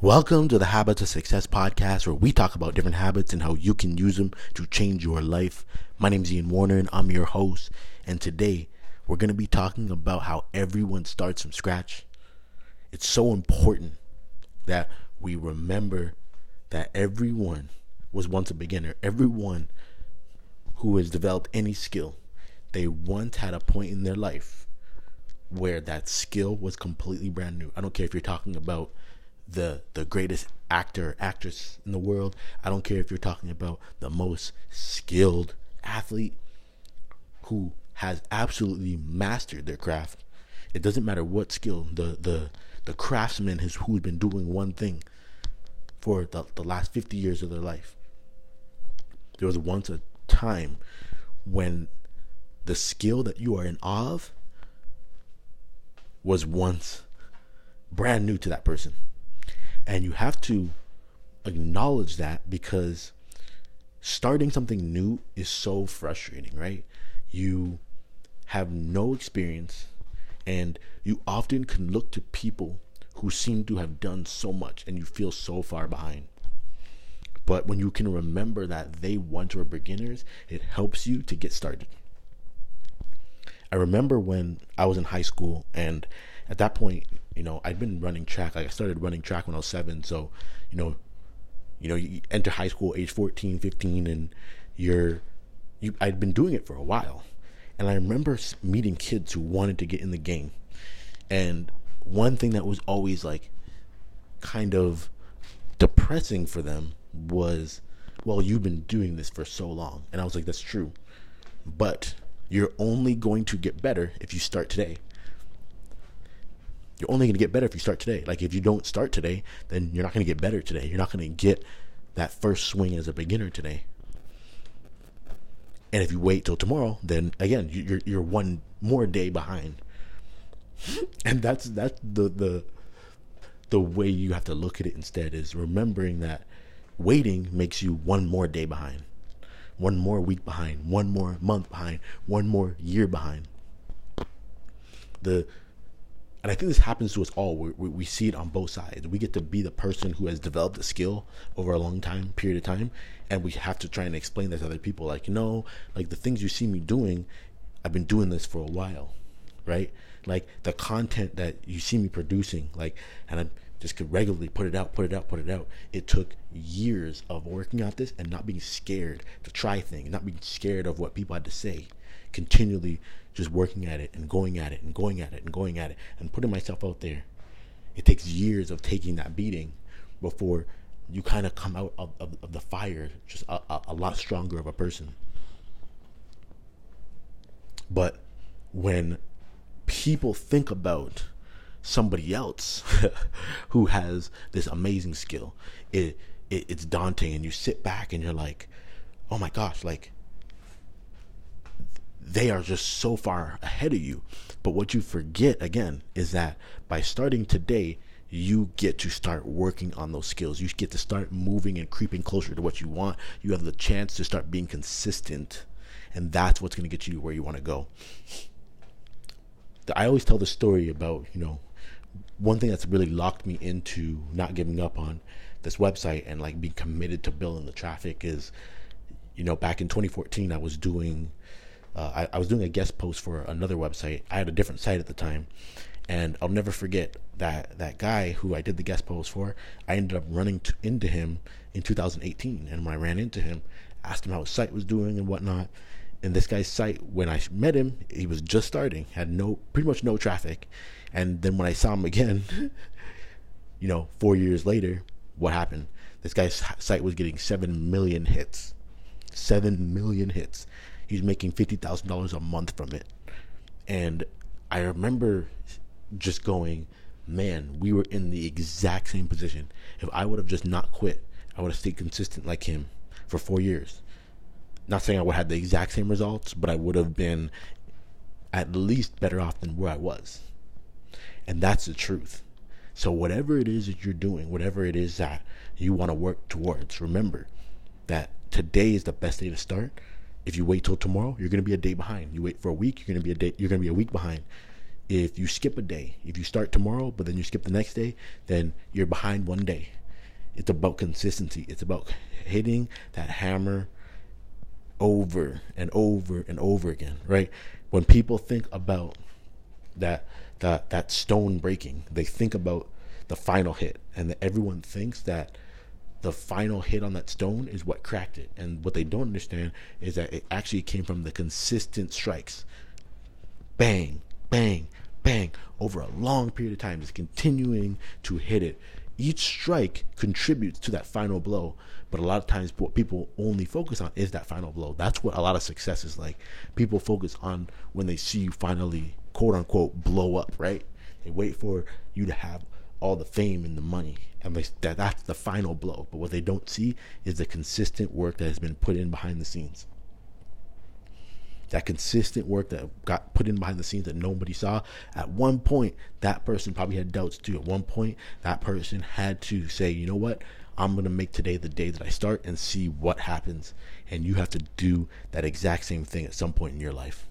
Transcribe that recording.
Welcome to the Habits of Success podcast, where we talk about different habits and how you can use them to change your life. My name is Ian Warner, and I'm your host. And today, we're going to be talking about how everyone starts from scratch. It's so important that we remember that everyone was once a beginner. Everyone who has developed any skill, they once had a point in their life where that skill was completely brand new. I don't care if you're talking about the the greatest actor actress in the world. I don't care if you're talking about the most skilled athlete who has absolutely mastered their craft. It doesn't matter what skill the the the craftsman has who's been doing one thing for the, the last 50 years of their life. There was once a time when the skill that you are in awe of was once brand new to that person. And you have to acknowledge that because starting something new is so frustrating, right? You have no experience and you often can look to people who seem to have done so much and you feel so far behind. But when you can remember that they once were beginners, it helps you to get started. I remember when I was in high school and at that point, you know, I'd been running track. Like I started running track when I was seven. So, you know, you know, you enter high school age 14, 15, and you're, you, I'd been doing it for a while. And I remember meeting kids who wanted to get in the game. And one thing that was always like kind of depressing for them was, well, you've been doing this for so long. And I was like, that's true. But you're only going to get better if you start today you're only going to get better if you start today. Like if you don't start today, then you're not going to get better today. You're not going to get that first swing as a beginner today. And if you wait till tomorrow, then again, you're you're one more day behind. and that's that's the the the way you have to look at it instead is remembering that waiting makes you one more day behind, one more week behind, one more month behind, one more year behind. The and I think this happens to us all. We, we, we, see it on both sides. We get to be the person who has developed a skill over a long time period of time, and we have to try and explain that to other people. Like, know, like the things you see me doing, I've been doing this for a while, right? Like the content that you see me producing, like, and I just could regularly put it out, put it out, put it out. It took years of working at this and not being scared to try things, not being scared of what people had to say, continually just working at it and going at it and going at it and going at it and putting myself out there. It takes years of taking that beating before you kind of come out of, of, of the fire just a, a, a lot stronger of a person. But when people think about somebody else who has this amazing skill, it, it it's daunting, and you sit back and you're like, "Oh my gosh!" Like they are just so far ahead of you. But what you forget again is that by starting today, you get to start working on those skills. You get to start moving and creeping closer to what you want. You have the chance to start being consistent. And that's what's going to get you where you want to go. I always tell the story about, you know, one thing that's really locked me into not giving up on this website and like being committed to building the traffic is, you know, back in 2014, I was doing uh, I, I was doing a guest post for another website. I had a different site at the time, and I'll never forget that that guy who I did the guest post for. I ended up running to, into him in 2018, and when I ran into him, asked him how his site was doing and whatnot. And this guy's site, when I met him, he was just starting, had no pretty much no traffic, and then when I saw him again, you know, four years later, what happened? This guy's site was getting seven million hits, seven million hits he's making fifty thousand dollars a month from it. And I remember just going, man, we were in the exact same position. If I would have just not quit, I would have stayed consistent like him for four years. Not saying I would have had the exact same results, but I would have been at least better off than where I was. And that's the truth. So, whatever it is that you're doing, whatever it is that you want to work towards, remember that today is the best day to start if you wait till tomorrow, you're going to be a day behind. You wait for a week, you're going to be a day. You're going to be a week behind. if you skip a day, if you start tomorrow, but then you skip the next day, then you're behind one day. It's about consistency. It's about hitting that hammer over and over and over again, right? When people think about that that that stone breaking, they think about the final hit, and everyone thinks that the final hit on that stone is what cracked it. And what they don't understand is that it actually came from the consistent strikes. Bang, bang, bang, over a long period of time, just continuing to hit it. Each strike contributes to that final blow, but a lot of times what people only focus on is that final blow. That's what a lot of success is like. People focus on when they see you finally, quote unquote, blow up, right? They wait for you to have all the fame and the money, and they, that that's the final blow. But what they don't see is the consistent work that has been put in behind the scenes. That consistent work that got put in behind the scenes that nobody saw. At one point, that person probably had doubts too. At one point, that person had to say, you know what? I'm going to make today the day that I start and see what happens. And you have to do that exact same thing at some point in your life.